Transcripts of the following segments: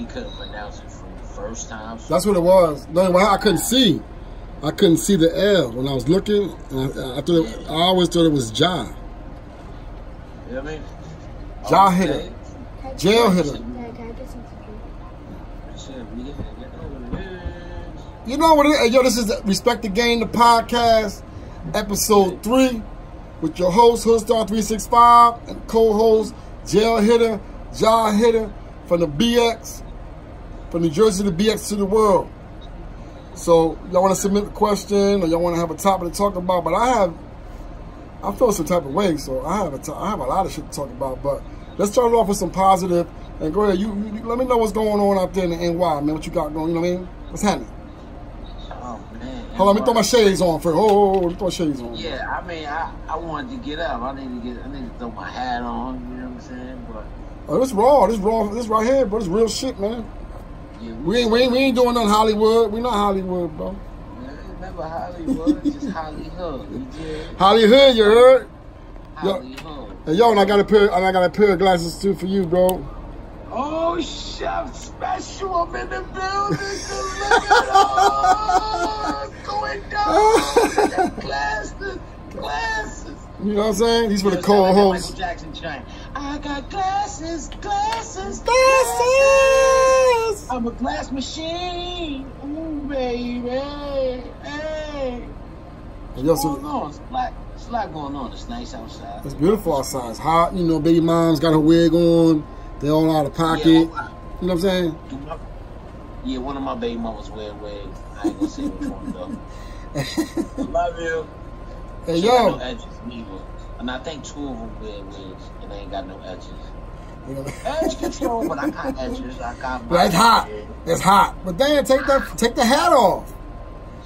he couldn't pronounce it from the first time. So That's what it was. No, well, I couldn't see. I couldn't see the L when I was looking. And I, I thought it, I always thought it was Ja. you know what I mean? Ja oh, Okay. hitter. Jail hitter. Dad, can I get some to drink? Shit, we get- you know what it is. You know what it is? Hey, yo, this is Respect the Game, the podcast, episode three, with your host, Hoodstar365, and co-host, Jail Hitter, Ja Hitter, from the BX, from New Jersey to BX to the world. So, y'all want to submit a question, or y'all want to have a topic to talk about, but I have, I feel some type of way, so I have a, I have a lot of shit to talk about, but let's start it off with some positive, and go ahead, you, you let me know what's going on out there in the NY, man, what you got going, you know what I mean? What's happening? Oh man. Hold on, let me throw my shades on first. Oh, let me throw my shades on. Yeah, I mean, I, I wanted to get up. I need to get. I need to throw my hat on. You know what I'm saying? But Oh, this raw. This raw. This right here, bro. it's real shit, man. Yeah, We ain't, we ain't, we ain't doing nothing Hollywood. We not Hollywood, bro. Remember Hollywood? just Hollywood. Hollywood, you heard? Hollywood. And yo, and I got a pair, and I got a pair of glasses too for you, bro. Oh, Chef Special up in the building. Look going down. glasses, glasses. You know what I'm saying? These for the You know, sound like that co-hosts. Michael Jackson chant. I got glasses, glasses, Glasses. I'm a glass machine. Ooh, baby. Hey. And yo, What's going on? It's a lot, it's a lot going on. It's nice outside. it's beautiful outside. It's hot. You know, baby mom's got her wig on. They're all out of pocket. Yeah, You know what I'm saying? My- Yeah, one of my baby mamas wear wigs. I ain't gonna say which one though. Love you. Hey She yo. And I think two of them wear wigs and they ain't got no edges. You know- Edge control, but I got edges. I got. But it's hot. It's hot. But then take that take the hat off.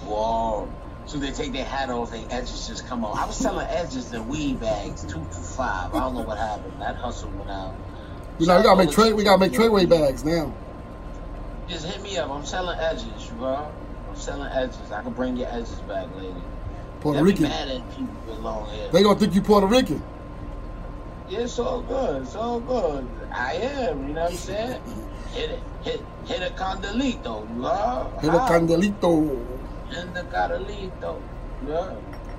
Whoa. So they take their hat off, their edges just come off. I was selling edges in weed bags, two for five. I don't know what happened. That hustle went out. You know, we gotta make trade. We gotta make tradeaway bags now. Just hit me up. I'm selling edges, bro. I'm selling edges. I can bring your edges back, lady. Puerto They Rican. mad at people with long hair. They gonna think you Puerto Rican. Yeah, it's all good. It's all good. I am. You know what I'm saying? Hit it. Hit hit a condolito. You are. Hit a candelito. In the condolito. Yeah.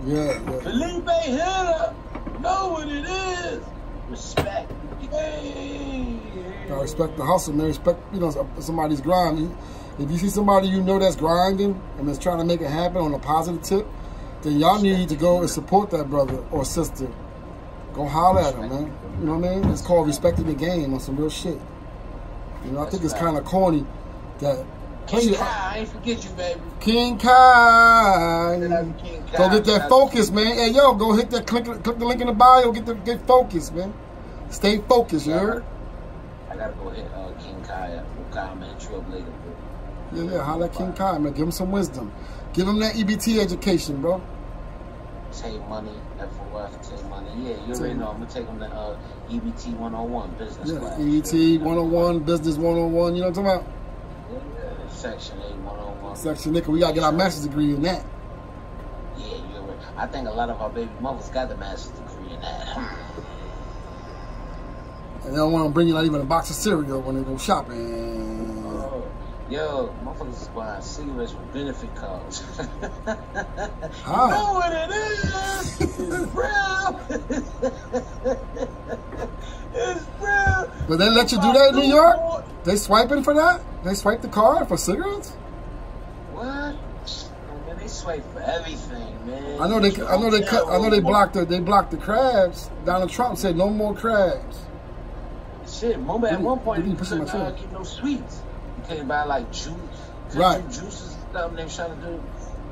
Yeah, yeah. Felipe Hitter. Know what it is. Respect game. Gotta respect the hustle, man. Respect, you know, somebody's grinding. If you see somebody you know that's grinding and that's trying to make it happen on a positive tip, then y'all need to go and support that brother or sister. Go holler at him, man. You know what I mean? It's called respecting the game on some real shit. You know, I think it's kind of corny that. King Kai, I ain't forget you, baby. King Kai. King Kai. Go get that focus, man. Hey, yo, go hit that click, click the link in the bio. Get the get focused, man. Stay focused, you heard? I gotta go hit uh, King Kai I'm in later. Yeah, yeah. Holla at King Kai, man. Give him some wisdom. Give him that EBT education, bro. Take money, FOF, take money. Yeah, you already know. I'm gonna take them to uh, EBT 101 business Yeah, class. EBT 101, business 101. You know what I'm talking about? Yeah, Section 8 101. Section Nickel. We gotta get our master's degree in that. Yeah, you already. I think a lot of our baby mothers got the master's degree in that. And they don't want to bring you not even a box of cereal when they go shopping. Yo, motherfuckers is buying cigarettes with benefit cards. How? You know what it is? It's brown. it's brown. But they let you do that in New York? They swiping for that? They swipe the card for cigarettes? What? Man, they swipe for everything, man. I know they. I know they cut. I know they blocked the. They blocked the crabs. Donald Trump said no more crabs. Shit, at one point did he you push in couldn't my uh, get no sweets. Couldn't buy like juice, Right. juices and stuff. They was trying to do.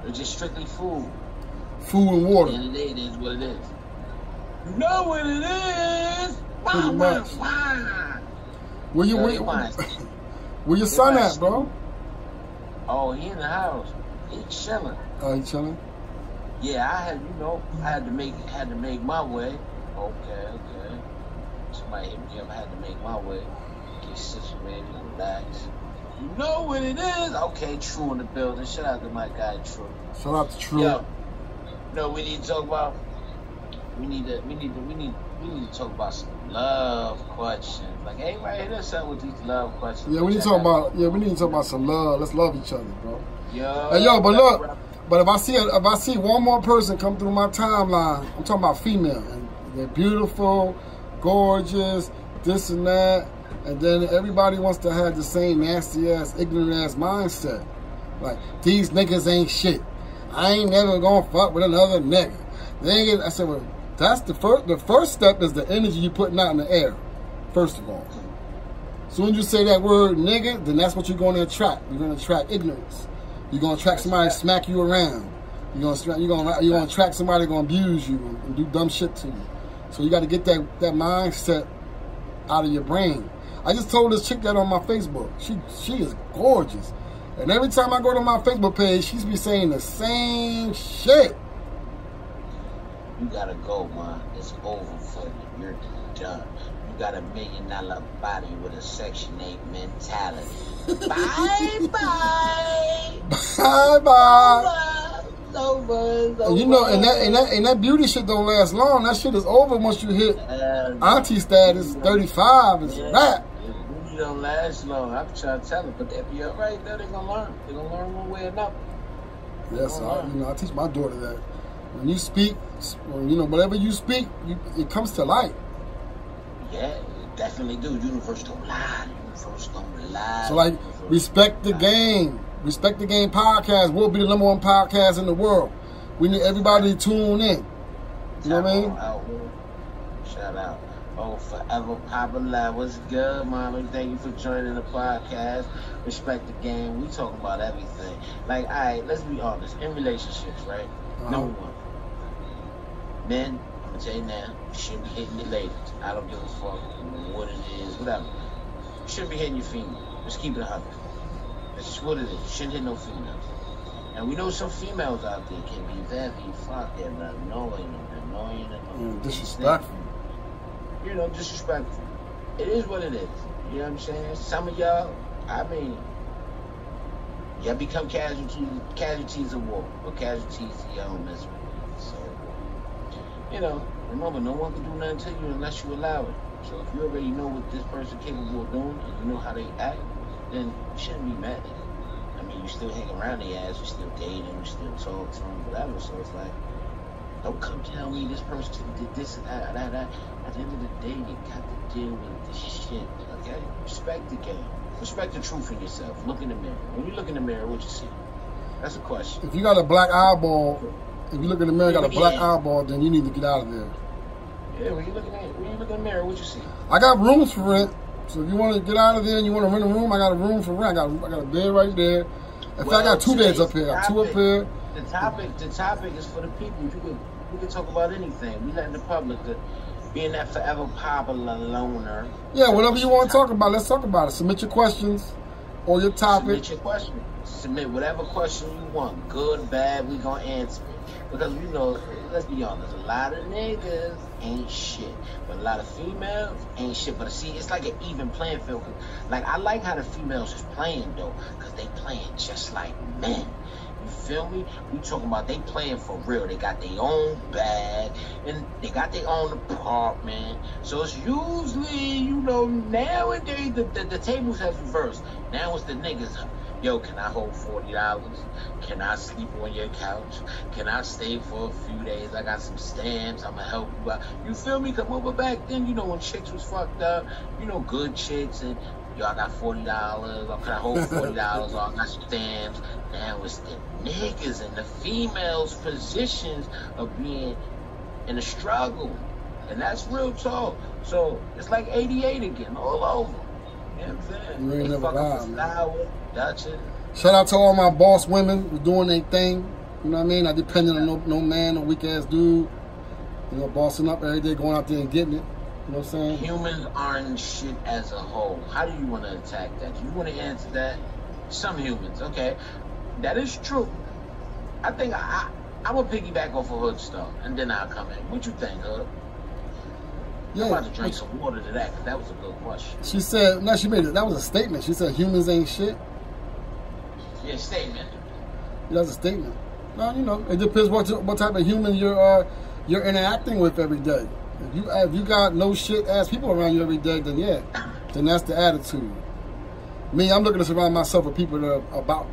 It's just strictly food. Food and water. And the day, it is what it is. You know what it is? Pretty much. Where you? Yo, Where, where your son at, bro? Oh, he in the house. He chilling. Oh, he chilling. Yeah, I had, you know, I had to make had to make my way. Okay, okay. Somebody hit me up. I had to make my way. Get situated, relax. You know what it is? Okay, True in the building. Shout out to my guy True. Shout out to True. Yo, know we need to talk about? We need to, we need to, we need, we need to talk about some love questions. Like, hey, right hit us up with these love questions. Yeah, we need to talk out- about yeah, we need to talk about some love. Let's love each other, bro. Yo, Hey, yo, but look, but if I see if I see one more person come through my timeline, I'm talking about female, and they're beautiful, gorgeous, this and that, and then everybody wants to have the same nasty ass, ignorant ass mindset. Like these niggas ain't shit. I ain't never gonna fuck with another nigga. Ain't I said, well, that's the first. The first step is the energy you putting out in the air. First of all, soon as you say that word nigga, then that's what you're going to attract. You're going to attract ignorance. You're going to attract somebody to smack you around. You're going to you're to, you're to attract somebody to abuse you and, and do dumb shit to you. So you got to get that that mindset out of your brain. I just told this chick that on my Facebook. She she is gorgeous. And every time I go to my Facebook page, she's be saying the same shit. You gotta go, man. It's over for you. You're done. You got a million dollar body with a Section 8 mentality. bye bye. Bye bye. It's over. It's over. You know, and that and that and that beauty shit don't last long. That shit is over once you hit Uh, auntie status, thirty five is a wrap. Don't last long. I'm trying to tell them, but they'll be all right. Though they're gonna learn. They're gonna learn one way or another. Yes, I, you know, I teach my daughter that when you speak, when, you know, whatever you speak, you, it comes to light. Yeah, it definitely do. Universe don't lie. Universe don't lie. So, like, Universe respect the game. Respect the game podcast will be the number one podcast in the world. We need everybody to tune in. You know what I mean? Shout out. Shout out. Forever popular. What's good, mommy? Thank you for joining the podcast. Respect the game. We talking about everything. Like, all right, let's be honest. In relationships, right? Uh-huh. Number one, men. I'm gonna tell you now. Shouldn't be hitting your ladies. I don't give a fuck what it is, whatever. You shouldn't be hitting your female. Just keep it a hundred. That's just what it is. You shouldn't hit no females. And we know some females out there can be very fucking annoying and annoying and annoying. Mm, disrespectful. You know, disrespectful. It is what it is. You know what I'm saying? Some of y'all, I mean, y'all become casualties, casualties of war, or casualties of your own misery. So, you know, remember, no one can do nothing to you unless you allow it. So if you already know what this person capable of doing, and you know how they act, then you shouldn't be mad at it. I mean, you still hang around the ass, you still dating, you still talk to them, whatever. So it's like, don't come tell me this person did this and that, that, that. At the end of the day, you got to deal with this shit. Okay? Respect the game. Respect the truth in yourself. Look in the mirror. When you look in the mirror, what you see? That's a question. If you got a black eyeball, if you look in the mirror, and got a black Yeah. eyeball, then you need to get out of there. Yeah, when you look in the, when you look in the mirror, what you see? I got rooms for rent. So if you want to get out of there and you want to rent a room, I got a room for rent. I got I got a bed right there. In fact, I got two beds up here. I got two up here. The topic, the topic is for the people. You can, you can talk about anything. We letting the public, the, being that forever popular loner. Yeah, whatever you want to talk about, let's talk about it. Submit your questions or your topic. Submit your question. Submit whatever question you want, good, bad. We gonna answer it because you know. Let's be honest. A lot of niggas ain't shit, but a lot of females ain't shit. But see, it's like an even playing field. Like I like how the females is playing though, because they playing just like men. Feel me? We talking about they playing for real. They got their own bag and they got their own apartment. So it's usually, you know, nowadays the, the, the tables have reversed. Now it's the niggas. Yo, can I hold forty dollars? Can I sleep on your couch? Can I stay for a few days? I got some stamps. I'ma help you out. You feel me? Cause well, back then, you know, when chicks was fucked up, you know, good chicks and yo, I got forty dollars. Or can I hold forty dollars? I got stamps. Now it's the niggas and the females' positions of being in a struggle, and that's real talk. So it's like '88 again, all over. You know what I'm saying? You ain't They never fucking lied, for man. Shout out to all my boss women who doing their thing. You know what I mean? Not depending on no, no man, no weak ass dude. You know, bossing up every day, going out there and getting it. You know what I'm saying? Humans aren't shit as a whole. How do you want to attack that? You want to answer that? Some humans, okay, that is true. I think I, I I'm gonna piggyback off of Hood stuff, and then I'll come in. What you think, Hood? I'm about to drink some water to that because that was a good question. She said, no, she made it. That was a statement. She said humans ain't shit. Yeah, statement. That's a statement. No, you know, it depends what what type of human you're uh, you're interacting with every day. If you if you got no shit ass people around you every day, then yeah, then that's the attitude. Me, I'm looking to surround myself with people that are about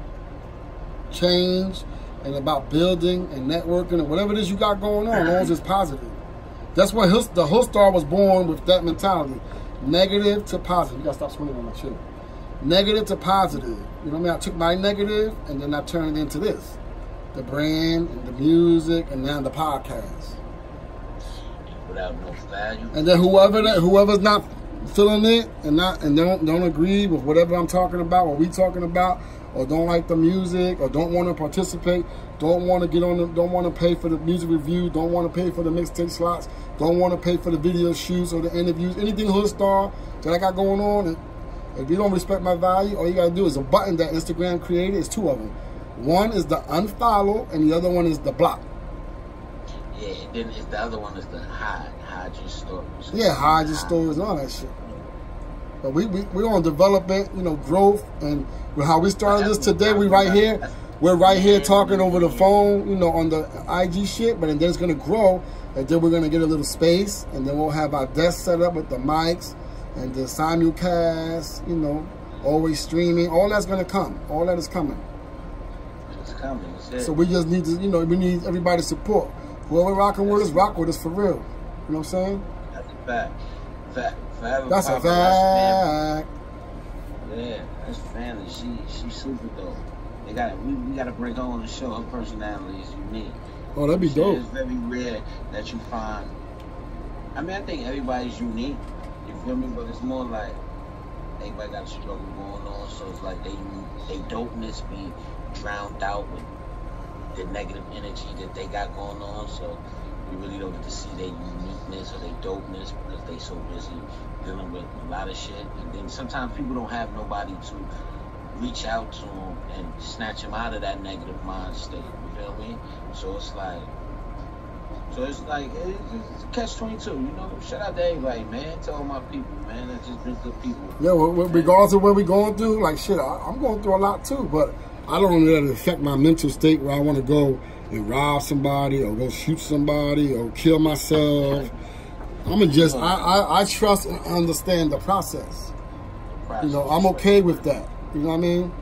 change and about building and networking and whatever it is you got going on, as long as it's positive. That's what the Hood Star was born with that mentality. Negative to positive. You gotta stop swinging on my chin. Negative to positive. You know what I mean? I took my negative and then I turned it into this. The brand and the music and now the podcast. Without no value. And then whoever that whoever's not feeling it and not and don't don't agree with whatever I'm talking about, what we talking about, or don't like the music, or don't want to participate, don't want to get on, the, don't want to pay for the music review, don't want to pay for the mixtape slots, don't want to pay for the video shoots or the interviews, anything hood star that I got going on. If you don't respect my value, all you gotta do is a button that Instagram created. It's two of them. One is the unfollow, and the other one is the block. Yeah, then it's the other one is the hide, hide your stories. Yeah, hide your stories and all that shit. But we we we on development, you know, growth, and how we started this today, we right here. We're right here talking over the phone, you know, on the IG shit. But then it's gonna grow, and then we're gonna get a little space, and then we'll have our desk set up with the mics and the simulcast, you know, always streaming. All that's gonna come. All that is coming. It's coming. It's it. So we just need to, you know, we need everybody's support. Whoever rocking with us, rock with us for real. You know what I'm saying? That's a fact. Fact. Forever That's a fact. Yeah, that's family. She she's super dope. They got we, we got to bring her on the show. Her personality is unique. Oh, that'd be She- dope. It's very rare that you find. I mean, I think everybody's unique. You feel me? But it's more like everybody got a struggle going on, so it's like they they dopeness be drowned out with the negative energy that they got going on. So we really don't get to see their uniqueness or their dopeness because they so busy dealing with a lot of shit. And then sometimes people don't have nobody to reach out to them and snatch them out of that negative mind state. You feel me? So it's like. So it's like it's, catch twenty two, you know. Shout out to everybody, man. To all my people, man. That's just been good people. Yeah, well, well, regardless of what we're going through, like shit, I, I'm going through a lot too. But I don't let it affect my mental state where I want to go and rob somebody or go shoot somebody or kill myself. I'm just I, I, I trust and understand the process. You know, I'm okay with that. You know what I mean?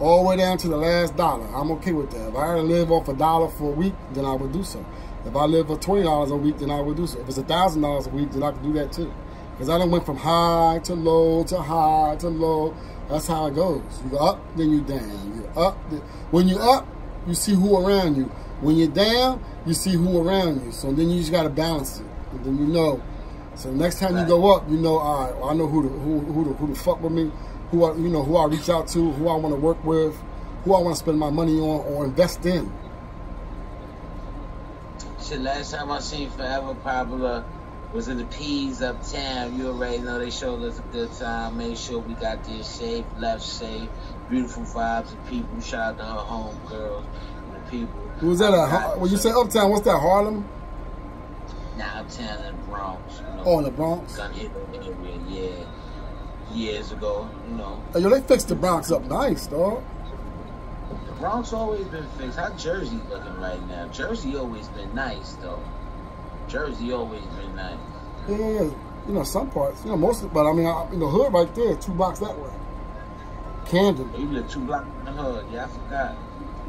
All the way down to the last dollar. I'm okay with that. If I had to live off a dollar for a week, then I would do so. If I live for twenty dollars a week, then I would do so. If it's a thousand dollars a week, then I could do that too. Because I done went from high to low to high to low. That's how it goes. You go up, then you down. You're up. When you up, you see who around you. When you're down, you see who around you. So then you just gotta balance it. And then you know. So next time you go up, you know, all right, well, I know who to who who to, who to fuck with me, who I you know who I reach out to, who I want to work with, who I want to spend my money on or invest in. Shit, last time I seen Forever Popular was in the P's uptown. You already know they showed us a good time. Made sure we got there safe, left safe, beautiful vibes and people. Shout out to her home girls and the people. Was that? I At, got Har- when you say uptown, what's that? Harlem? Now uptown in the Bronx. You know, Oh, in the Bronx. Gun hit area, yeah. Years ago, you know. Hey, yo, they fixed the Bronx up nice, dog. The Bronx always been fixed. How Jersey looking right now? Jersey always been nice though. Jersey always been nice. Yeah, yeah, yeah. You know, some parts. You know, most of but I mean, I, in the hood right there, two blocks that way. Camden. You live two blocks from the hood. Yeah, I forgot.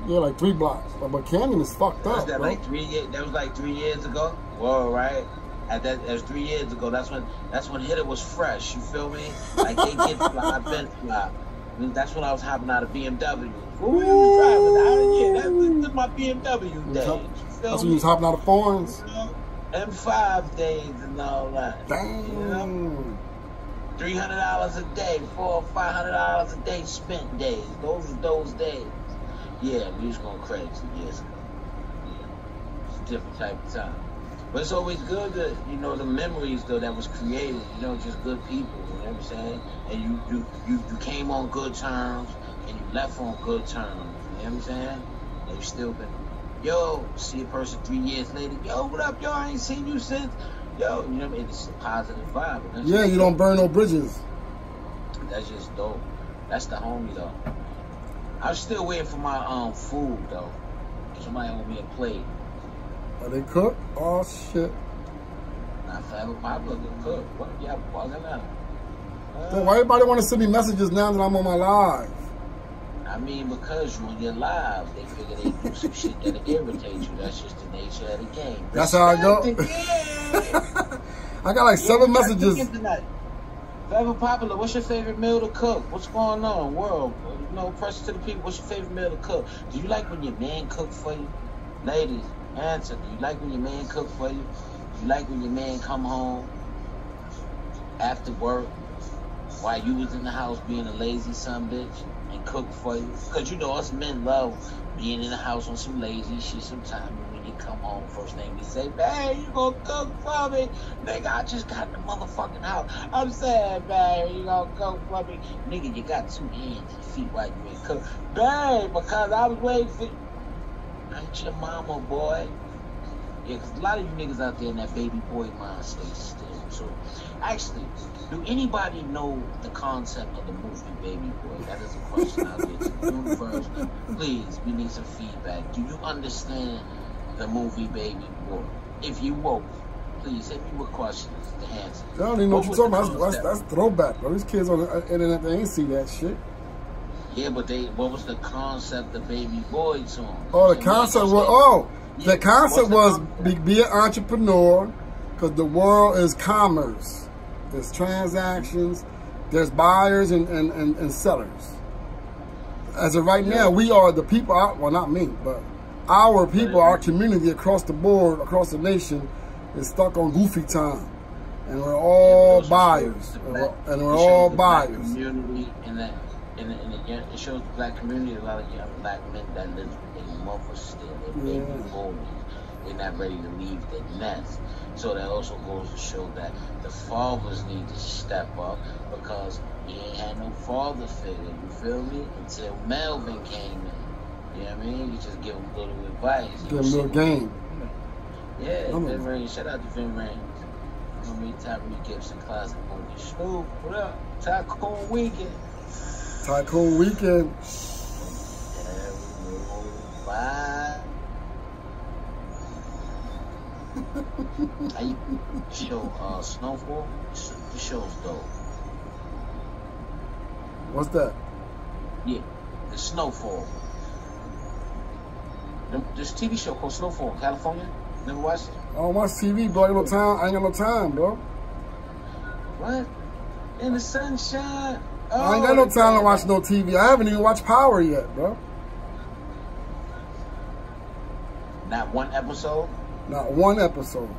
Yeah, like three blocks. But, but Camden is fucked Was up, that bro. like three years? That was like three years ago. Whoa, right? At that, that was three years ago. That's when that's when Hitter was fresh. You feel me? Like they get fly, been fly. That's when I was hopping out of BMW. Who you was driving? Out that, this my BMW days. That's You feel when you was hopping out of foreigns. Know? M5 days and all that. Damn. You know? Three hundred dollars a day, four or five hundred dollars a day spent days. Those are those days. Yeah, we was going crazy years ago. Yeah. It's a different type of time. But it's always good that you know the memories though that was created, you know, just good people, you know what I'm saying? And you you, you, you came on good terms and you left on good terms, you know what I'm saying? And you still been yo, see a person three years later, yo, what up, yo, I ain't seen you since yo, you know what I mean? It's a positive vibe. Yeah, you don't burn no bridges. that's just dope. That's the homie though. I'm still waiting for my um food though. Somebody owe me a plate. Are they cooked? Oh shit. I Nah, Forever Popular can cook. What y'all bugging out? Then why everybody want to send me messages now that I'm on my live? I mean, because when you on your live, they figure they do some shit that'll irritate you. That's just the nature of the game. That's how I go. Respect the game. I got like Yeah, seven we messages. cooking tonight. Forever popular. What's your favorite meal to cook? What's going on, world? You know, press to the people. What's your favorite meal to cook? Do you like when your man cook for you, ladies? Answer. Do you like when your man cook for you? Do you like when your man come home after work while you was in the house being a lazy son bitch and cook for you? Cause you know us men love being in the house on some lazy shit sometimes. And when you come home, first thing we say, "Babe, you gonna cook for me?" Nigga, I just got in the motherfucking house. I'm saying, babe, you gonna cook for me? Nigga, you got two hands and feet while you ain't cook. Babe, because I was waiting for you. Ain't your mama, boy. Yeah, because a lot of you niggas out there in that baby boy mind state still. So, actually, do anybody know the concept of the movie Baby Boy? That is a question out there to the universe. Please, we need some feedback. Do you understand the movie Baby Boy? If you woke, please hit me with questions to answer. I don't even know what, was you're talking about. That's, that's, that's throwback, bro. These kids on the internet, they ain't see that shit. Yeah, but they what was the concept of Baby Boy song? Oh, the concept was, oh, the concept was be, be an entrepreneur because the world is commerce. There's transactions, there's buyers and, and, and, and sellers. As of right now, we are the people, out- well, not me, but our people, our community across the board, across the nation, is stuck on goofy time. And we're all Yeah, but it also buyers. And we're, and we're all buyers. Community and that, and the, and the, it shows the black community a lot of young black men that live mothers still, their baby Yeah. boys. They're not ready to leave their nest. So that also goes to show that the fathers need to step up because he ain't had no father figure. You feel me? Until Melvin came in. You know what I mean? You just give him a little advice. Give them a little game. Yeah, Ving Rhames. Shout out to Ving Rhames. You know me, Tyrese Gibson, classic movie. Snoop, what up? Tycoon Weekend. Tycoon Weekend. We. I show uh, Snowfall. The show's dope. What's that? Yeah, the Snowfall. This TV show called Snowfall, California. Never watched it. I don't watch TV, bro. I ain't got no time. I ain't got no time, bro. What? In the sunshine. I ain't got no Oh, time to watch no TV. I haven't even watched Power yet, bro. Not one episode. Not one episode.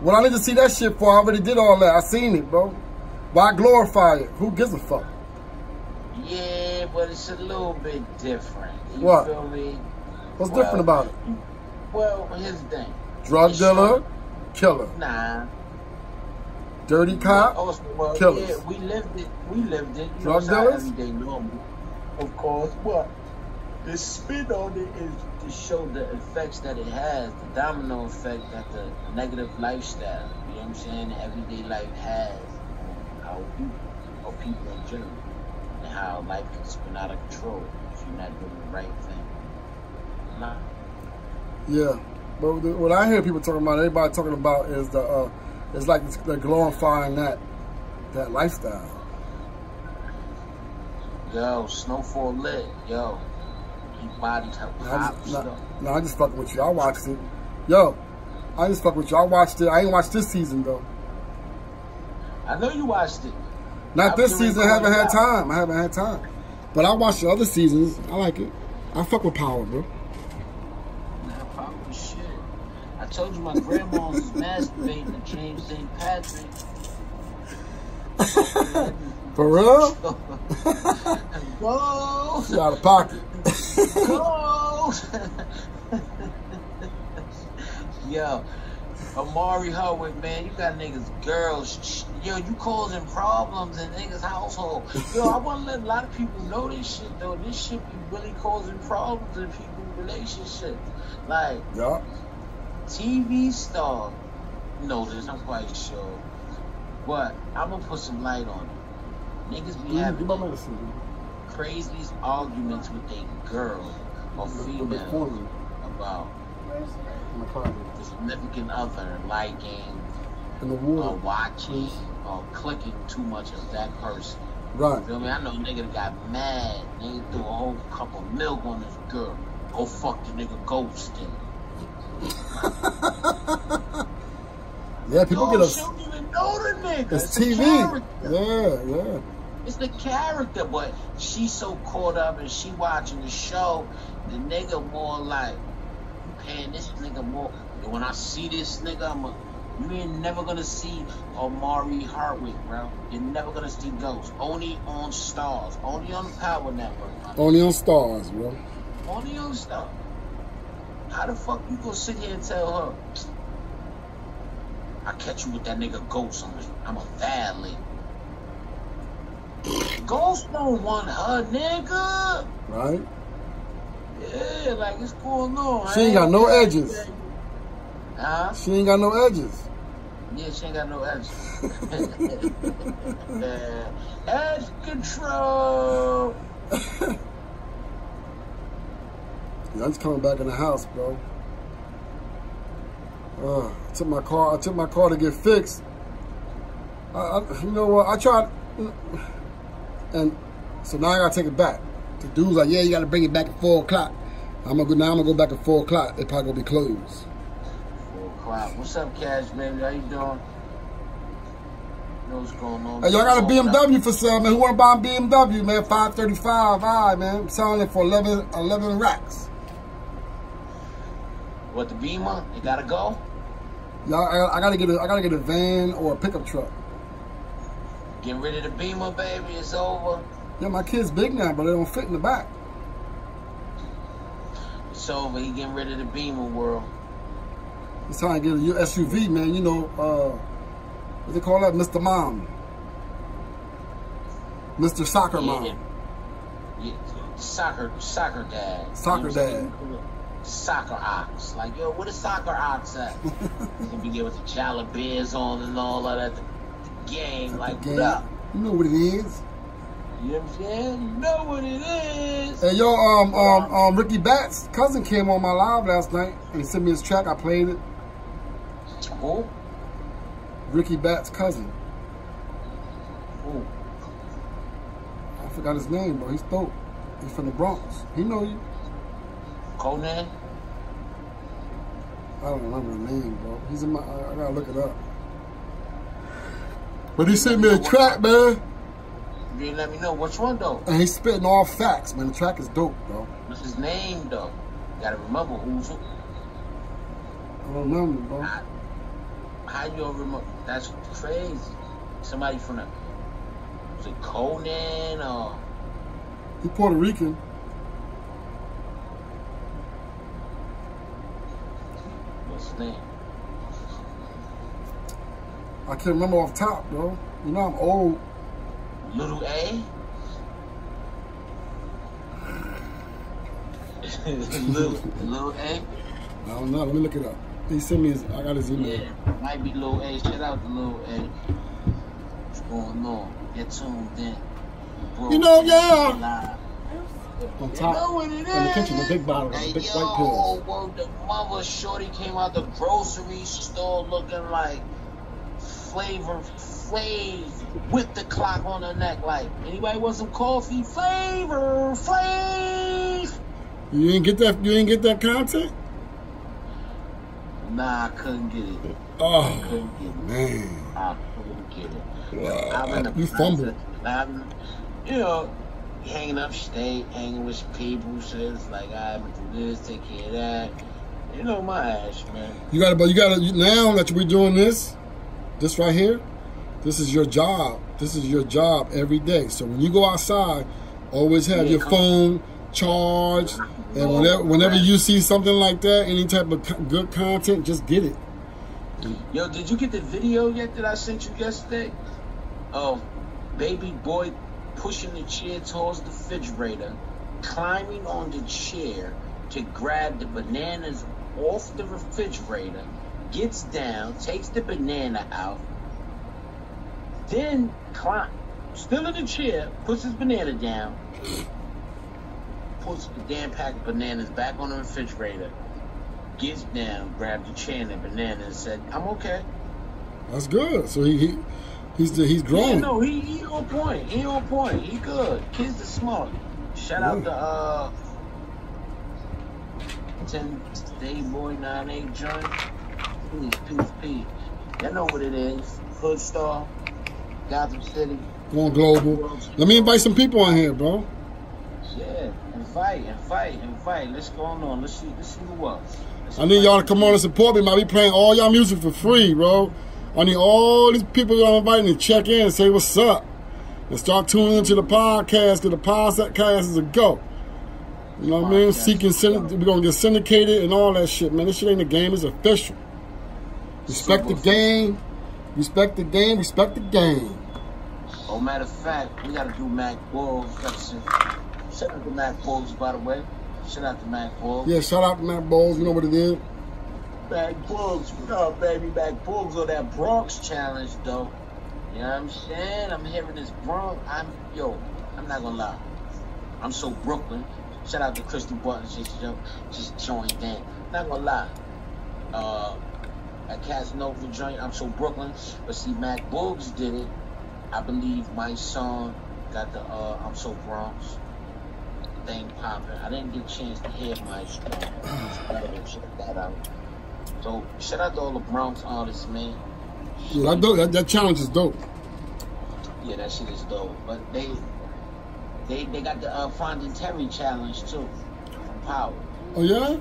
What I need to see that shit for, I already did all that. I seen it, bro. Why glorify it? Who gives a fuck? Yeah, but it's a little bit different. You What? feel me? What's Well, different about it? Well, here's the thing. Drug It's dealer, short. killer. Nah. Dirty cop, Also, well, killers. Yeah, we lived it. We lived it. You Drug know, dealers? everyday normal. Of course, but the spin on it is to show the effects that it has, the domino effect that the negative lifestyle, you know what I'm saying, everyday life has on our people, or people in general, and how life can spin out of control if you're not doing the right thing. Nah. Yeah, but what I hear people talking about, everybody talking about is the, uh, it's like they're glorifying that, that lifestyle. Yo, Snowfall lit. Yo, he bodied her I pop no, no, I just fucking with you. I watched it. Yo, I just fuck with you. I watched it. I ain't watched this season though. I know you watched it. Not I'm this season. I haven't had time. I haven't had time. But I watched the other seasons. I like it. I fuck with Power, bro. Nah, probably shit. I told you my grandma was masturbating to James St. Patrick. For real? She out of pocket. Yo, Omari Hardwick, man, you got niggas, girls. Yo, you causing problems in niggas' household. Yo, I want to let a lot of people know this shit, though. This shit be really causing problems in people's relationships. Like, yeah. TV star know this, I'm quite sure. But I'm gonna put some light on it. Niggas be having give my medicine. craziest arguments with a girl or female about Where's it in my closet. The significant other liking In the or watching or clicking too much of that person. Right. You Feel me? I know a nigga that got mad. Nigga threw a whole cup of milk on this girl. Go fuck the nigga ghosting. Yeah, people Yo, get she us. don't even know the nigga. It's the TV. Yeah, yeah. It's the character, but she's so caught up and she watching the show. The nigga more like, man, this nigga more. When I see this nigga, I'm a, you ain't never gonna see Omari Hardwick, bro. You're never gonna see Ghost. Only on Starz. Only on Power Network. man. Only on Starz, bro. Only on Starz. How the fuck you gonna sit here and tell her? I catch you with that nigga Ghost on this. I'm a valley. Ghost don't want her, nigga. Right? Yeah, like it's going on? She ain't got no edges. Huh? She ain't got no edges. Yeah, she ain't got no edges. yeah. Edge control. Yeah, I'm just coming back in the house, bro. Uh, I took my car. I took my car to get fixed. I, I, you know what? I tried, and so now I gotta take it back. The dude's like, "Yeah, you gotta bring it back at four o'clock." I'm gonna go now. I'm gonna go back at four o'clock. They probably gonna be closed. Four o'clock. What's up, Cash, baby? How you doing? You know what's going on? Hey, y'all got a BMW for sale, man. Who wanna buy a BMW, man? Five thirty-five. All right, man. I'm selling it for 11, 11 racks. What the Beamer? You gotta go. Y'all, I, I gotta get a, I gotta get a van or a pickup truck. Get rid of the Beamer, baby. It's over. Yeah, my kid's big now, but they don't fit in the back. It's over. He getting rid of the Beamer world. He's trying to get a new SUV, man. You know, uh, what they call that? Mr. Mom. Mr. Soccer Mom. Yeah. Yeah, soccer, soccer dad. Soccer You know what Soccer ox. Like, yo, where the soccer ox at? He's gonna be there with the Jalabeers on and all of that. Game, like, what up? You know what it is. You know what I'm saying? You know what it is. Hey, yo, um, um, um, Ricky Batts' cousin came on my live last night and he sent me his track. I played it. Who? Ricky Batts' cousin. Who? I forgot his name, bro. He's dope. He's from the Bronx. He know you. Conan? I don't remember the name, bro. He's in my. I, I gotta look it up. But he sent me a track, man, You didn't let me know which one though. and he's spitting all facts, man. The track is dope, though. What's his name though? You gotta remember who's who. I don't remember, bro. How, how you don't remember? That's crazy. Somebody from the was it Conan or He Puerto Rican. what's his name? I can't remember off top, bro. You know I'm old. Little A? little, little A? I don't know. Let me look it up. He sent me his. I got his email. Yeah, might be Lil A. Shout out to Lil A. What's going on? Get tuned in. Bro, You know, yeah. On You top. know what it is? in the kitchen, the big bottle, Hey, the big yo, white pills. word the mother shorty came out the grocery store looking like Flavor Flav with the clock on her neck. Like, anybody want some coffee? Flavor Flav. You didn't get that. You didn't get that content. Nah, I couldn't get it. Oh I Couldn't get it. man. I couldn't get it. Wow. I'm in the You fumbled. I'm, you know, hanging upstate, hanging with people. So it's like, I have to do this, take care of that. You know my ass, man. You got to. But you got to. Now that we're doing this, this right here, this is your job. This is your job every day. So when you go outside, always have Yeah, your phone charged. And whenever, whenever you see something like that, any type of co- good content, just get it. Yo, did you get the video yet that I sent you yesterday? Of baby boy pushing the chair towards the refrigerator, climbing on the chair to grab the bananas off the refrigerator, gets down, takes the banana out, then climb, still in the chair, puts his banana down, puts the damn pack of bananas back on the refrigerator, gets down, grabbed the chair and the banana and said, I'm okay. That's good. So he, he he's he's Yeah, growing. no, he, he on point. He on point. He good. Kids are smart. Shout out to uh 10 Day Boy nine eight joint. Peace, peace, peace. Y'all know what it is. Hood Star, Gotham City. Going global. Let me invite some people on here, bro. Yeah, invite, invite, invite. Let's go on. Let's see. Let's see who else. Let's I need y'all to come on and support me. I be playing all y'all music for free, bro. I need all these people I'm inviting to check in and say what's up. And start tuning into the podcast because the podcast is a go. You know what I mean? Seeking, is a go. synd- we're going to get syndicated and all that shit, man. This shit ain't a game, it's official. Respect the game. Respect the game. Respect the game. Oh, matter of fact, we gotta do Mac send- Shout out to Mac Bulls, by the way. Shout out to Mac Bulls. Yeah, shout out to Mac Bowles. You know what it is. Mac what up, baby? Mac Bulls on that Bronx challenge, though. You know what I'm saying? I'm hearing this Bronx. I'm yo. I'm not gonna lie. I'm so Brooklyn. Shout out to Crystal Button. Just yo, just joined in. Not gonna lie. Uh, at Casanova joint, I'm so Brooklyn. But see, Mac Bulls did it. I believe my song got the uh, I'm so Bronx thing popping. I didn't get a chance to hear my song. Check that out. So shout out to all the Bronx artists, man. Yeah, that, dope, that, that challenge is dope. Yeah, that shit is dope. But they they they got the uh, Finding Terry challenge too from Power. Oh, yeah?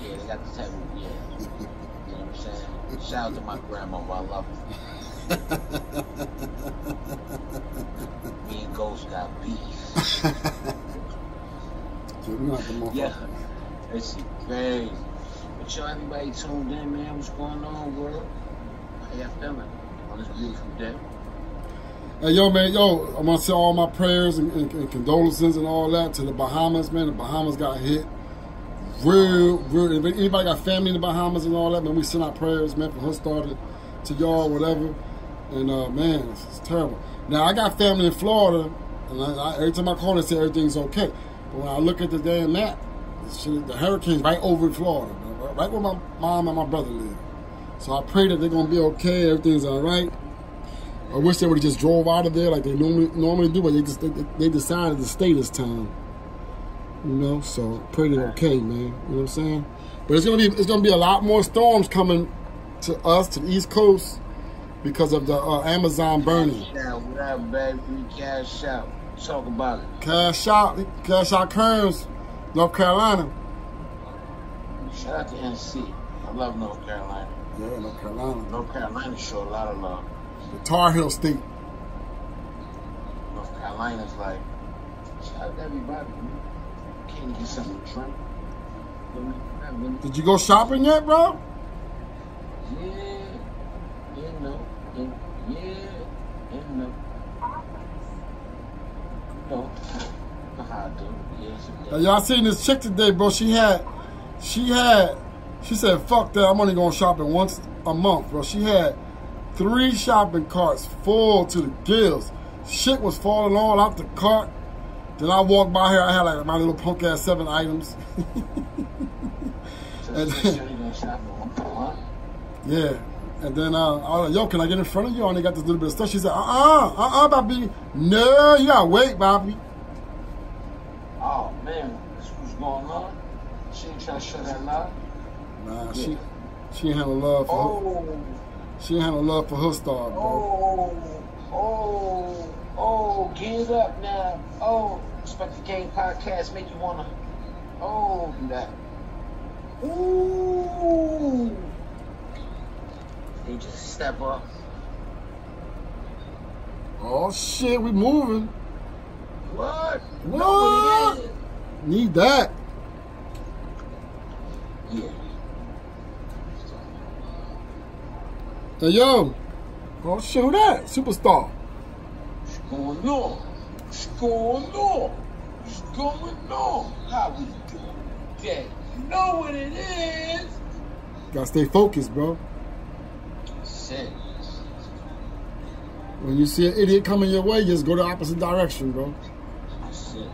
Yeah, they got the Terry. Yeah, Shout out to my grandmother. I love her. Me and Ghost got beef. Gonna have to motherfucker. Yeah, it's crazy. But y'all, everybody tuned in, man. What's going on, world? How y'all feeling on this beautiful day? Hey, yo, man, yo, I want to say all my prayers and, and, and condolences and all that to the Bahamas, man. The Bahamas got hit real, real. If anybody got family in the Bahamas and all that, man, we send our prayers, man, from her started to y'all, whatever. And, uh, man, it's, it's terrible. Now, I got family in Florida, and I, I, every time I call, they say everything's okay. But when I look at the damn map, the, hurricane's right over in Florida, right where my mom and my brother live. So I pray that they're to be okay, everything's all right. I wish they would have just drove out of there like they normally normally do, but they just they, they decided to stay this time. You know, so pretty okay, man. You know what I'm saying? But it's gonna be it's gonna be a lot more storms coming to us to the East Coast because of the uh, Amazon burning. Shout what up, baby? Cash out. Talk about it. Cash out, cash out, Kearns, North Carolina. Shout out to NC. I love North Carolina. Yeah, North Carolina, North Carolina show a lot of love. the Tar Heel State. North Carolina's like, shout out to everybody. Man. Did you go shopping yet, bro? Yeah, yeah, no, and yeah, and no. No, I do. Yes, Now, y'all seen this chick today, bro? She had, she had, she said, "Fuck that! I'm only going shopping once a month, bro." She had three shopping carts full to the gills. Shit was falling all out the cart. Then I walked by here. I had like my little punk ass seven items. And- she said she gonna shop for one per month. yeah. And then uh, I was like, "Yo, can I get in front of you?" I only got this little bit of stuff. She said, "Uh, uh, uh, uh, Bobby. No, you gotta wait, Bobby." Oh man, that's what's going on. She ain't trying to shut that lie. Nah, she, she ain't had no love for her. Oh, She ain't had no love for her star, bro. oh, oh, oh, get up now. Oh, Respect the Game podcast make you wanna, oh, do that. Ooh. They just step up. Oh shit, we moving. What? What. Need that. Yeah. Hey yo. Oh shit, who that? Superstar. Going on? What's going on? What's going on? How we doing today? You know what it is? Gotta stay focused, bro. Shit. When you see an idiot coming your way, just go the opposite direction, bro. Shit.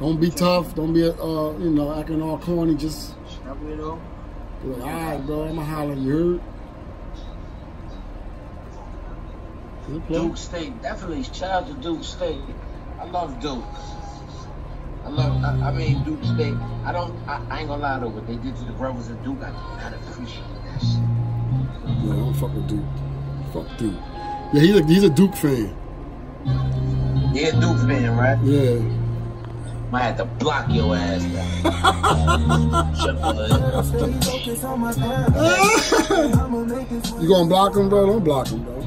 Don't be tough. Don't be, uh, you know, acting all corny. Just You know? You're like, all right, bro, I'ma holler. You heard? Good play. Duke State, definitely. Shout out to Duke State. I love Duke. I love. I, I mean, Duke State. I don't. I, I ain't gonna lie though. What they did to the brothers of Duke, I kind of appreciate that shit. Yeah, I don't fuck with Duke. Fuck Duke. Yeah, he's a he's a Duke fan. Yeah, Duke fan, right? Yeah. Might have to block your ass down. You gonna block him, bro? Don't block him, bro.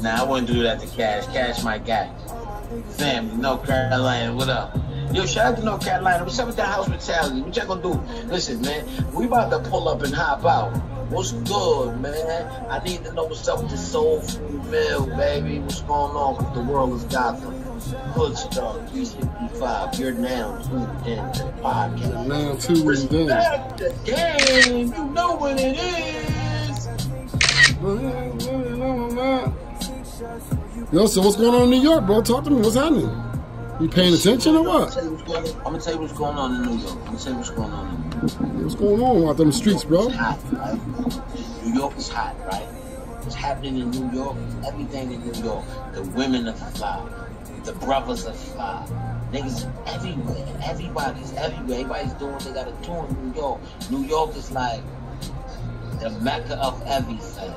Nah, I wouldn't do that to Cash. Cash, my guy. Family, North Carolina, what up? Yo, shout out to North Carolina. What's up with that hospitality? What y'all gonna do? Listen, man, we about to pull up and hop out. What's good, man? I need to know what's up with the soul food meal, baby. What's going on? With the world is Gotham. Hood Star 365. You're now tuned in to the podcast. Now then. Respect the game. You know what it is. Yo, so what's going on in New York, bro? Talk to me. What's happening? You paying attention or what? gonna, tell you what's going on. I'm gonna tell you what's going on in New York. I'm gonna tell you what's going on in New York. What's going on out them streets, bro? It's hot, right? New York is hot, right? What's happening in New York? Everything in New York. The women are fly. The brothers are fly. Niggas everywhere. Everybody's everywhere. Everybody's doing what they gotta do in New York. New York is like the mecca of everything.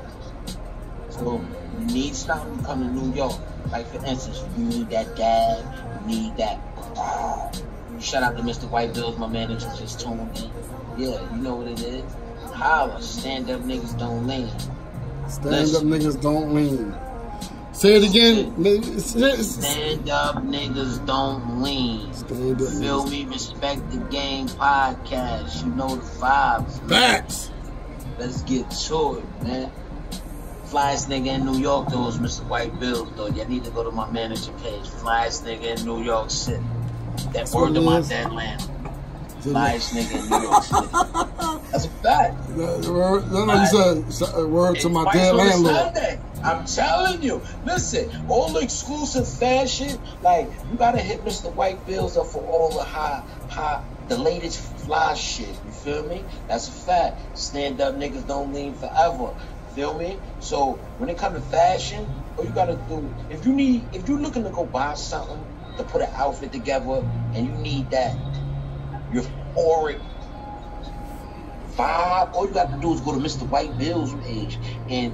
So you need something, come to New York. Like for instance, you need that dad, you need that. Uh, shout out to Mr. White Bills, my manager just tuned in. Yeah, you know what it is. Holla, stand up niggas don't lean. Stand up niggas don't lean. Say it again. Stand Stand up niggas don't lean. up Feel me? Respect the game podcast. You know the vibes. Facts. Let's get to it, man. Flyest nigga in New York though is Mr. White Bills though. Y'all need to go to my manager page. Flyest nigga in New York City. That That's word to my is. dead land. Flyest nigga in New York City. That's a fact. No, no, you said uh, word to my It's dead Vice on the landlord. I'm telling you. Listen, all the exclusive fashion, like you gotta hit Mr. White Bills up for all the high, high, the latest fly shit. You feel me? That's a fact. Stand up niggas don't lean forever. Feel me? So when it comes to fashion, all you gotta do, if you need, if you're looking to go buy something to put an outfit together, and you need that euphoric vibe, all you got to do is go to Mr. White Bill's page and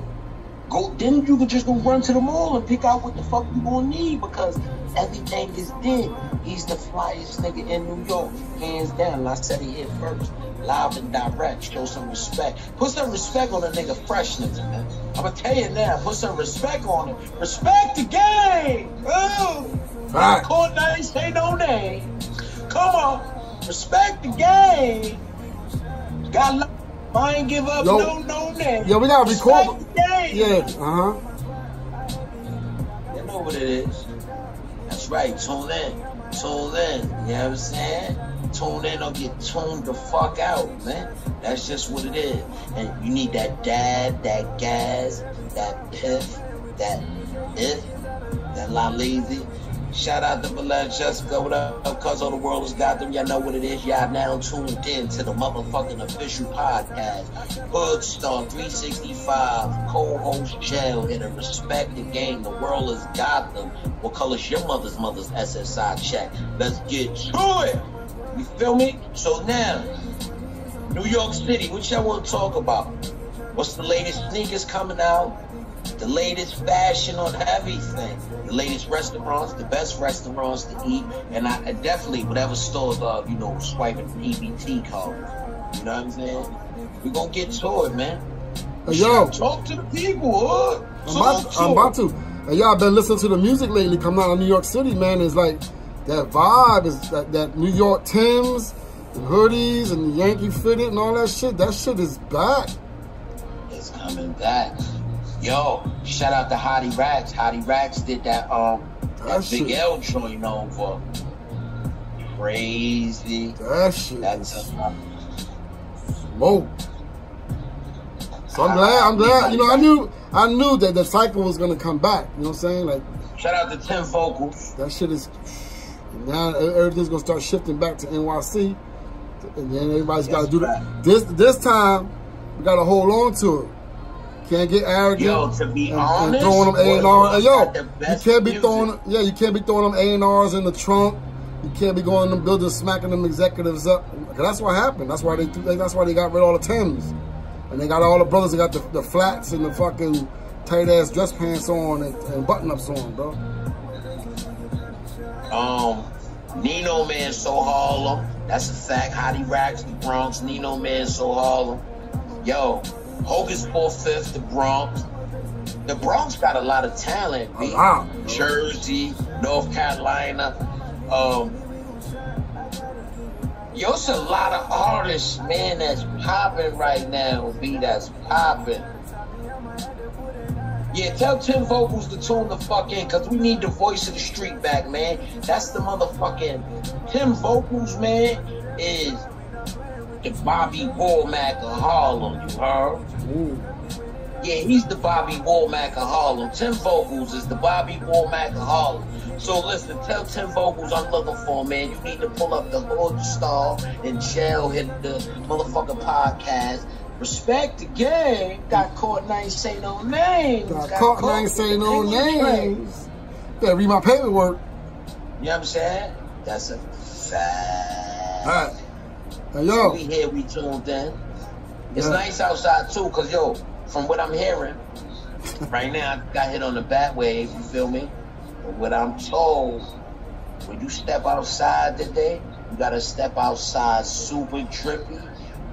go. Then you can just go run to the mall and pick out what the fuck you gonna need because everything is dead. He's the flyest nigga in New York, hands down. I said it here first, live and direct. Show some respect. Put some respect on a nigga freshness, man. I'm gonna tell you now. Put some respect on it. Respect the game. Ooh. Right. Court name, say no name. Come on, respect the game. Got love. I ain't give up Yo. no no name. Yo, we gotta Respect record. the game. Yeah, uh huh. You know what it is. That's right. Tune in. Tune in. You know what I'm saying? Tune in or get tuned the fuck out, man. That's just what it is. And you need that dad, that gas, that piff, that if, that la lazy. Shout out to Belen Jessica, what up? Cause all the world got them. Y'all know what it is. Y'all now tuned in to the motherfucking official podcast. Hood Star 365, co-host Jail Hitter, a respected game. The world has got them. What color's your mother's mother's SSI check? Let's get to it. You feel me? So now, New York City, what y'all want to talk about? What's the latest sneakers coming out? The latest fashion on everything. The latest restaurants, the best restaurants to eat, and I, I definitely whatever stores are, you know, swiping EBT card. You know what I'm saying? We're gonna get to it, man. Hey, yo, Talk to the people, huh? I'm about, to I'm about to. And y'all been listening to the music lately coming out of New York City, man. It's like that vibe is that, that New York Tims and hoodies and the Yankee fitted and all that shit. That shit is back. It's coming back. Yo, shout out to Hottie Racks. Hottie Racks did that um that That Big. L joint over. Crazy. That shit That's a smoke. So I'm glad. I'm glad. You know, I knew. I knew that the cycle was gonna come back. You know what I'm saying? Like shout out to Tim Vocals. that shit is. Now everything's gonna start shifting back to NYC. And then everybody's got to do that. This this time, we got to hold on to it. Can't get arrogant. Yo, to be and, honest, and throwing them A and R. Yo, the you can't be music. throwing. Yeah, you can't be throwing them A and R's in the trunk. You can't be going to them buildings smacking them executives up. 'Cause that's what happened. That's why they. That's why they got rid of all the Tims, and they got all the brothers that got the, the flats and the fucking tight ass dress pants on and, and button ups on, bro. Um, Nino Man So Harlem. That's a fact. Hottie Racks, the Bronx. Nino Man So Harlem. Yo, Hogan's 4th, the Bronx. The Bronx got a lot of talent. B. lot. Jersey, North Carolina. Um, yo, it's a lot of artists, man, that's popping right now. B, that's popping. Yeah, tell Tim Vocals to tune the fuck in, cause we need the voice of the street back, man. That's the motherfucking Tim Vocals, man, is the Bobby Womack of Harlem, you heard? Ooh. Yeah, he's the Bobby Womack of Harlem. Tim Vocals is the Bobby Womack of Harlem. So listen, tell Tim Vocals I'm looking for, man. You need to pull up the Hood Star and jail hit the motherfucking podcast. Respect the game. Got caught and I ain't say no names. Got caught and I ain't say no names. Better read my paperwork. You know what I'm saying? That's a fact. All right. Hey, yo. We here, we tuned in. It's Yeah. nice outside too, cause yo, from what I'm hearing, right now I got hit on the bat wave. You feel me? But what I'm told, when you step outside today, you gotta step outside super trippy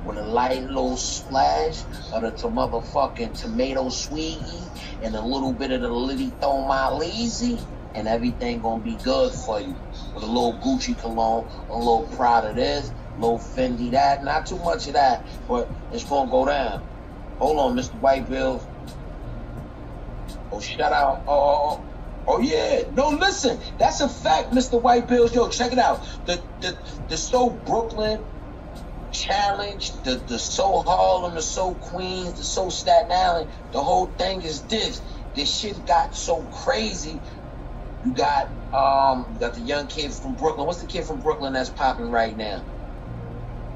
with a light little splash of the to motherfucking tomato sweetie and a little bit of the Liddy Thon Lazy, and everything gonna be good for you. With a little Gucci cologne, a little Prada this, a little Fendi that, not too much of that, but it's gonna go down. Hold on, Mr. White Bills. Oh, shout out. Oh, oh, oh. Oh yeah, no, listen, that's a fact, Mr. White Bills. Yo, check it out. The the the So Brooklyn challenge, the the So Harlem, the So Queens, the So Staten Island. The whole thing is this. This shit got so crazy. You got um, you got the young kid from Brooklyn. What's the kid from Brooklyn that's popping right now?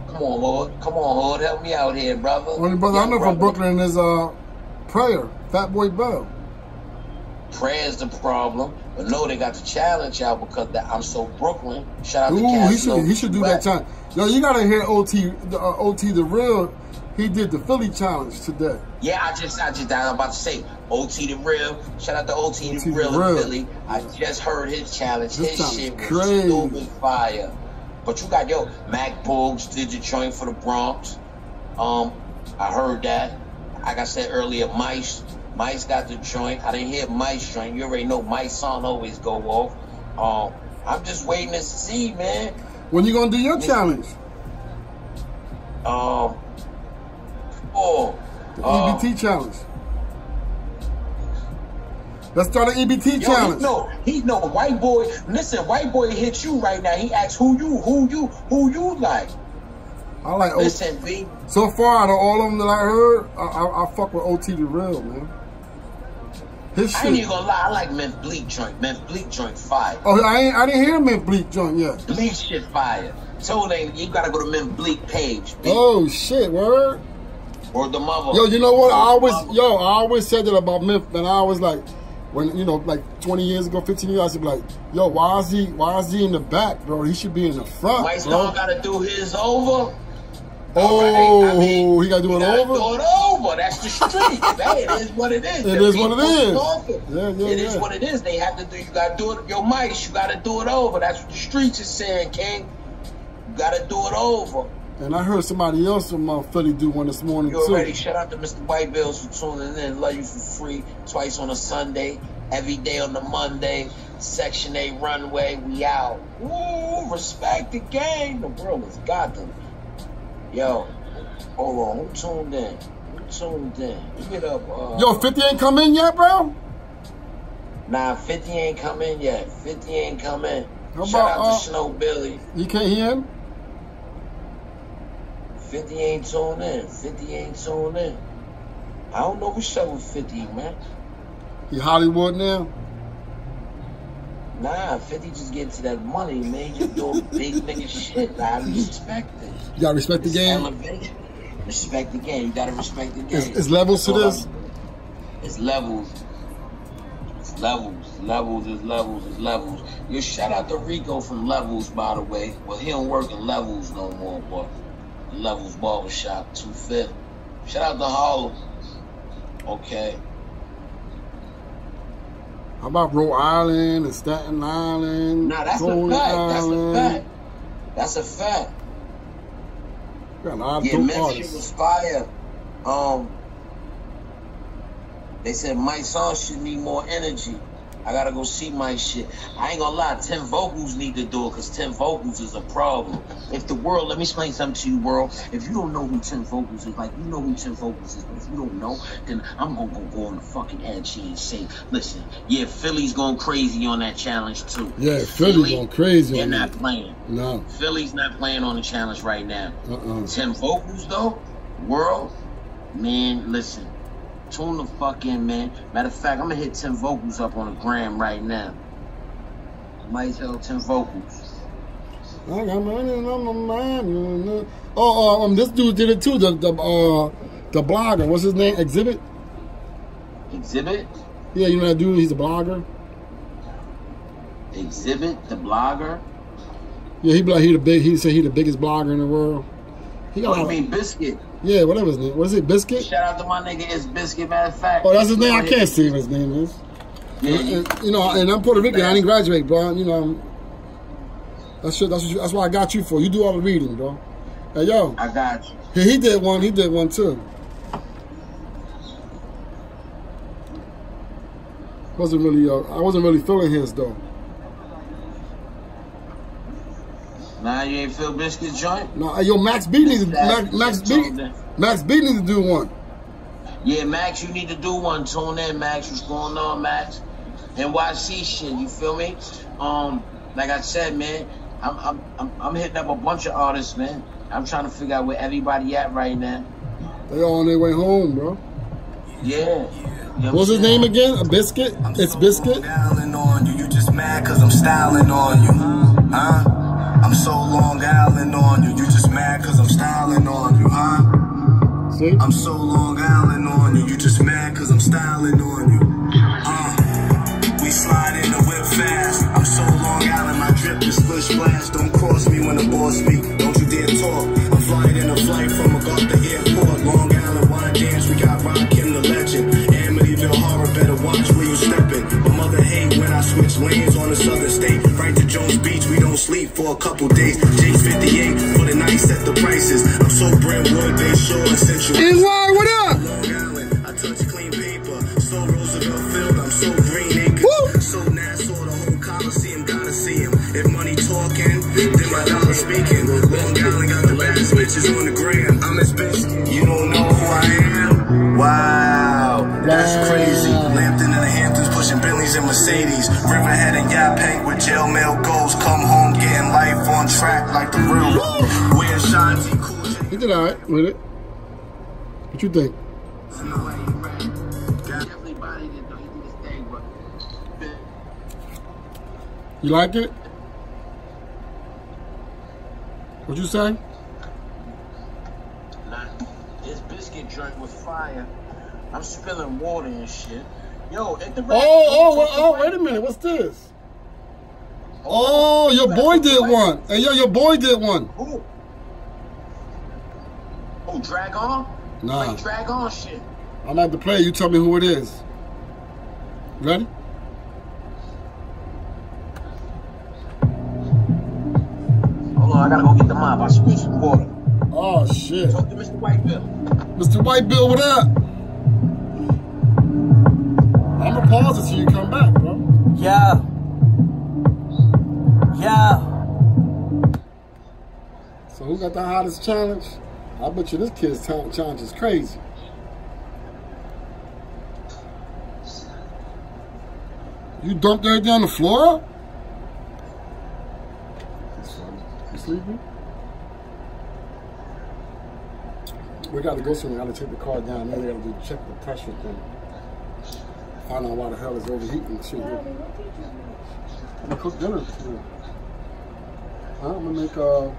Come on, Lord. Come on, Lord. Help me out here, brother. Only brother I Young know from. Brooklyn is uh, Prayer, Fat Boy Bell. Prayer's the problem, but no, they got the challenge out because that I'm so Brooklyn. Shout out to Ooh, he should he should do that time. Yo, you gotta hear OT the uh, OT the real. He did the Philly challenge today. Yeah, I just, I just, I'm about to say, OT the real. Shout out to OT, OT the the real real. in Philly. I just heard his challenge. This his shit was stupid fire. But you got yo, Mac Boogs did the joint for the Bronx. Um, I heard that. Like I said earlier, Mice, Mice got the joint. I didn't hear Mice joint. You already know Mice song always go off. Um, I'm just waiting to see, man. When you gonna do your challenge? Um, oh, The uh, EBT challenge. Let's start an EBT Yo, he challenge. know, he no white boy. Listen, white boy hit you right now. He asks who you, who you, who you like. I like. Listen, B. So far, out of all of them that I heard, I, I, I fuck with OT the real man. His I ain't even gonna lie. I like Memphis Bleek joint. Memphis Bleek joint fire. Oh, I ain't, I didn't hear Mint Bleek joint yet. Bleek shit fire. Told him you gotta go to Memphis Bleek page. Oh shit, word. Or the mother. Yo, you know what? I always, yo, I always said that about Myth, and I was like, when you know, like 20 years ago, 15 years, I should be like, yo, why is he, why is he in the back, bro? He should be in the front, White. Star gotta do his over. Oh, I mean, he gotta do it over. Do it over. That's the street. hey, it is what it is. It The is what it is. Yeah, yeah, It is yeah. what it is. They have to do. You gotta do it. Your mice. You gotta do it over. That's what the streets is saying, King. You gotta do it over. And I heard somebody else from uh, Philly do one this morning You too. already shout out to Mr. White Bills for tuning in. Love you for free. Twice on a Sunday, every day on the Monday. Section A runway, we out. Ooh, respect the game. The world is got them. Yo, hold on. Who tuned in? Who tuned in? Give it up. Uh, Yo, 50 ain't come in yet, bro. Nah, 50 ain't come in yet. 50 ain't come in. How Shout about, out uh, to Snow Billy. You can't hear him. 50 ain't tuned in. 50 ain't tuned in. I don't know what's up with 50, man. He Hollywood now. Nah, 50 just getting to that money, man. You doing big nigga shit. Nah, I respect it. You gotta respect the game. elevation. Respect the game. You gotta respect the game. It's, it's levels to this. It's levels. It's levels. Levels is levels is levels. Yo, shout out to Rico from Levels, by the way. Well, he don't work in Levels no more, but Levels Barbershop, 250. Shout out to Harlem. Okay. How about Rhode Island and Staten Island? Nah, that's a Rhode fact. That's a fact. That's a fact. Got a lot Yeah, Memphis artists. was fire. Um, they said my song should need more energy. I gotta go see my shit. I ain't gonna lie, Tim Vocals need to do it because Tim Vocals is a problem. If the world, let me explain something to you, world. If you don't know who Tim Vocals is, like, you know who Tim Vocals is, but if you don't know, then I'm gonna go, go on the fucking edge and say, listen, yeah, Philly's going crazy on that challenge too. Yeah, Philly going crazy They're not that. playing. No. Philly's not playing on the challenge right now. Uh-uh. Tim Vocals though, world, man, listen, tune the fuck in, man. Matter of fact, I'm gonna hit Tim Vocals up on the gram right now. Might as well Tim Vocals. I got money on my mind. Oh, uh, um, this dude did it too. The the uh the blogger. What's his name? Exhibit. Exhibit, Yeah, you know that dude. He's a blogger. Exhibit, the blogger. Yeah, he like he the big. He said he the biggest blogger in the world. He got Oh, a you mean Biscuit? Yeah, whatever his name. What is it? Biscuit. Shout out to my nigga, it's Biscuit, matter of fact. Oh, that's his name. I can't see what his name is. Yeah, And, you know, and I'm Puerto Rican. I didn't graduate, bro. You know, I'm- that's shit. That's what you, that's what I got you for. You do all the reading, bro. Hey, yo, I got you. he, he did one. He did one too. Wasn't really. Uh, I wasn't really feeling his though. Nah, you ain't feel Biscuit joint? No, hey, yo, Max B needs Max, Max B. Max B needs to do one. Yeah, Max, you need to do one. Tune in, Max. What's going on, Max? NYC shit, you feel me? Um, like I said, man, I'm I'm I'm, I'm hitting up a bunch of artists, man. I'm trying to figure out where everybody at right now. They all on their way home, bro. Yeah. You What's his name again? A biscuit? It's biscuit. Island on you, you just mad cause I'm styling on you, huh? I'm so Long Island on you, you just mad cause I'm styling on you, huh? See? I'm so Long Island on you, you just mad cause I'm styling on you, uh. We slide in the whip fast, I'm so Long Island, my drip is splish splash. Don't cross me when the boss speak, don't you dare talk. I'm flying in a flight from MacArthur Airport, a couple days. He did all right with it. What you think? Definitely bodied it though. He did his thing, but You like it? What you say? Nah, his biscuit joint was fire. I'm spilling water and shit. Yo, at the Oh, oh, well, oh, wait a minute. What's this? Oh, oh your boy did one. Hey, yo, your boy did one. Who? Oh, drag on? Nah, Play drag on shit. I'm at the play. You tell me who it is. Ready? Hold on, I gotta go get the mop. I spilled some water. Oh, shit. Talk to Mr. White Bill. Mr. White Bill, what up? I'm gonna pause it till you come back, bro. Yeah. Yeah. So who got the hottest challenge? I bet you this kid's talent challenge is crazy. You dumped everything on the floor? You sleeping? We gotta go somewhere. Gotta take the car down there. They gotta do check the pressure thing. Find out why the hell it's overheating shit. Daddy, what did you watch? cook dinner. Huh? I'm gonna make. Uh,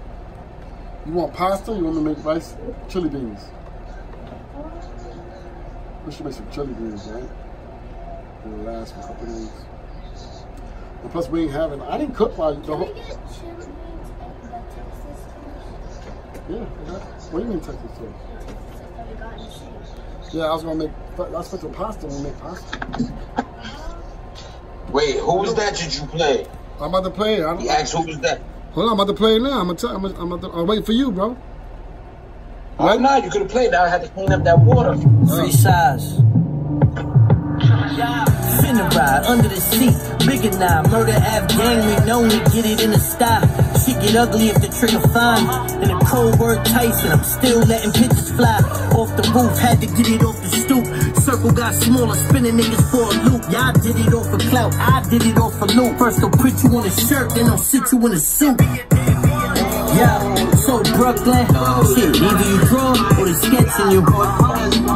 you want pasta? You want me to make rice, chili beans? We should make some chili beans, right? It'll last for a couple days. And plus, we ain't having. I didn't cook while the Can we whole. get chili beans and the Texas toast? Yeah. yeah. What do you mean Texas toast? Texas toast that we got in the shake. Yeah, I was gonna make. I was supposed to pasta when we make pasta. Wait, who was that that you play? I'm about to play. I don't, He asked who was that. Hold on, I'm about to play it now. I'm gonna tell. I'm gonna. I'm gonna I'm waiting for you, bro. Oh, right now, You could have played. Now I had to clean up that water. Free size. Finna ride under the seat, bigger now. Murder Ave gang, we known to get it in the style. Shit get ugly if the trigger fine. And the cold word Tyson, I'm still letting pitches fly. Off the roof, had to get it off the stoop. Circle got smaller, spinning niggas for a loop. Y'all did it off of clout, I did it off of loop. First they'll put you on a shirt, then they'll sit you in a suit. Yeah, Brooklyn, shit, either you draw or they sketching you.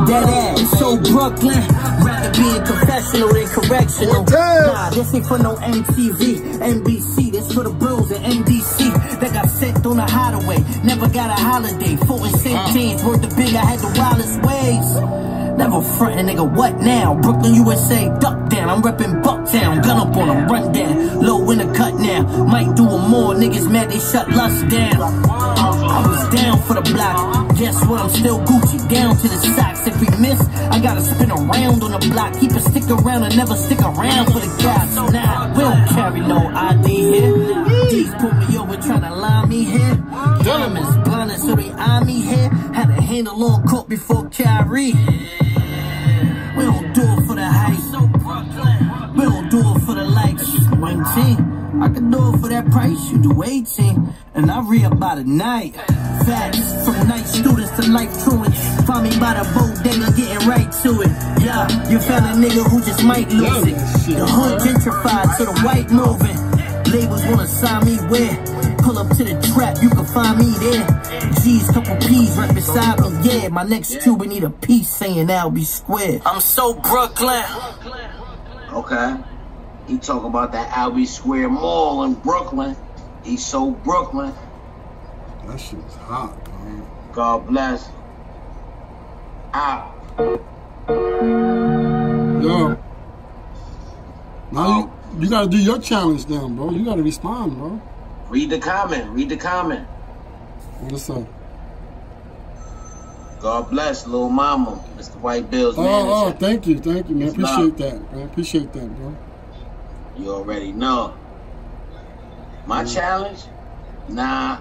Dead ass, so Brooklyn, rather be in confessional than correctional. Nah, this ain't for no MTV, NBC, this for the bros at NDC that got sent on a hideaway. Never got a holiday, four in James, worth the big, I had the wildest ways. Never frontin', nigga, what now? Brooklyn, USA, duck down. I'm reppin' Bucktown, gun up on 'em, run down. Low in the cut now, might do 'em more. Niggas mad they shut lust down. I was down for the block. Guess what? I'm still Gucci, down to the socks. If we miss, I gotta spin around on the block. Keep a stick around and never stick around for the cops. Nah, we don't carry no ID here. These put me over tryna line me here. Diamonds blinded, so they eye me here. Had a handle on court before Kyrie. We don't do it for the hype. We don't do it for the likes. 19. I can do it for that price. You do 18. And I read by the night. Facts from night students to life truants. Find me by the bodega getting right to it. Yeah, you found a nigga who just might lose it. The hood gentrified so the white moving. Labels wanna sign me where? Pull up to the trap, you can find me there. G's, couple P's right beside me, yeah. My next two, we need a piece saying that'll be square. I'm so Brooklyn. Okay. He talk about that Albee Square Mall in Brooklyn. He's so Brooklyn. That shit was hot, bro. God bless. Out. Yo. Now you, you gotta do your challenge now, bro. You gotta respond, bro. Read the comment. Read the comment. What's up? God bless, little mama, Mr. White Bill's Oh, oh manager. oh, thank you, thank you, man. It's Appreciate that. Appreciate that, bro. You already know. My challenge? Nah.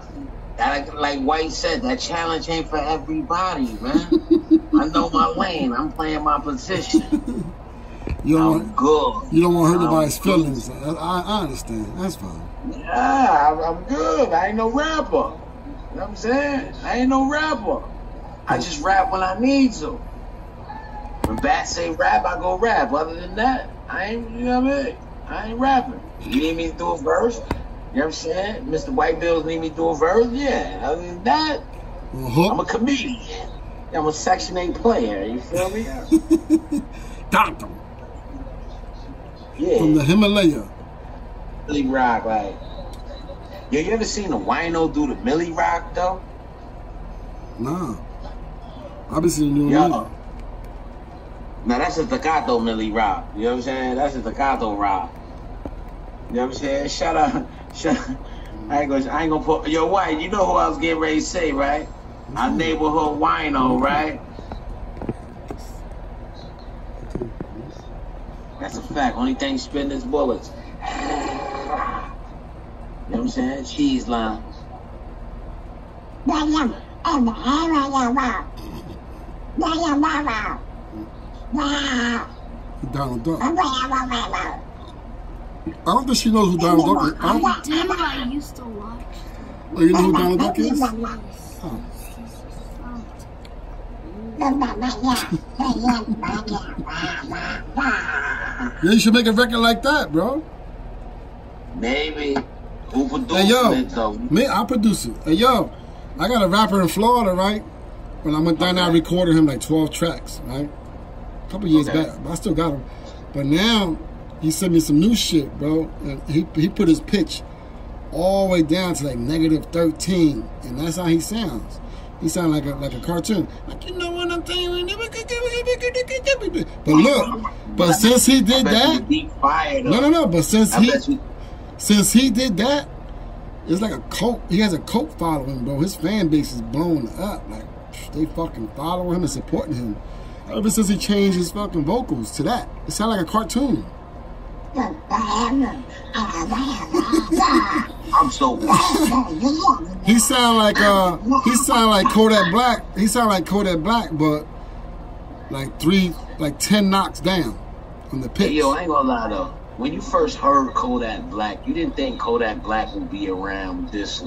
That, like White said, that challenge ain't for everybody, man. I know my lane. I'm playing my position. You don't I'm want, good. you don't want to hurt I'm good. feelings. I I understand. That's fine. Yeah, I'm, good. I ain't no rapper. You know what I'm saying? I ain't no rapper. I just rap when I need to. When Bat say rap, I go rap. Other than that, I ain't, you know what I mean? I ain't rapping. You need me to do a verse? You know what I'm saying? Mr. White Bills need me to do a verse? Yeah. Other than that, Well, I'm a comedian. I'm a Section 8 player. You feel me? Doctor Yeah. from the Himalaya. Milly Rock, like. Yo, you ever seen a wino do the Milly Rock, though? Nah. I've been seeing you Yo. Now that's a staccato Milly Rock. You know what I'm saying? That's a staccato rock. You know what I'm saying? Shut up. Shut I ain't gonna I ain't gonna put yo white, you know who I was getting ready to say, right? Our mm-hmm. neighborhood wino, right? That's a fact. Only thing spitting is bullets. You know what I'm saying? Cheese line. Donald Duck. I don't think she knows who Donald Duck is. I don't, I did. I used to watch. oh, you know who Donald Duck is? Oh. Yeah, you should make a record like that, bro. Maybe. Hey, yo. it though? Me, I produce it. Hey, yo, I got a rapper in Florida, right? When I went down there, I recorded him like 12 tracks, right? A couple years Okay. back, but I still got him. But now, he sent me some new shit, bro. And he he put his pitch all the way down to like negative thirteen, and that's how he sounds. He sounds like a like a cartoon. Like you know what I'm you. But look, but since he did that, deep fire though. no, no, no. But since he. Since he did that, it's like a cult. He has a cult following, bro. His fan base is blowing up. Like they fucking follow him and supporting him. Ever since he changed his fucking vocals to that, it sounded like a cartoon. I'm so. He sound like uh, he sound like Kodak Black. He sound like Kodak Black, but like three, like ten knocks down on the pitch. Hey, yo, I ain't gonna lie though. When you first heard Kodak Black, you didn't think Kodak Black would be around this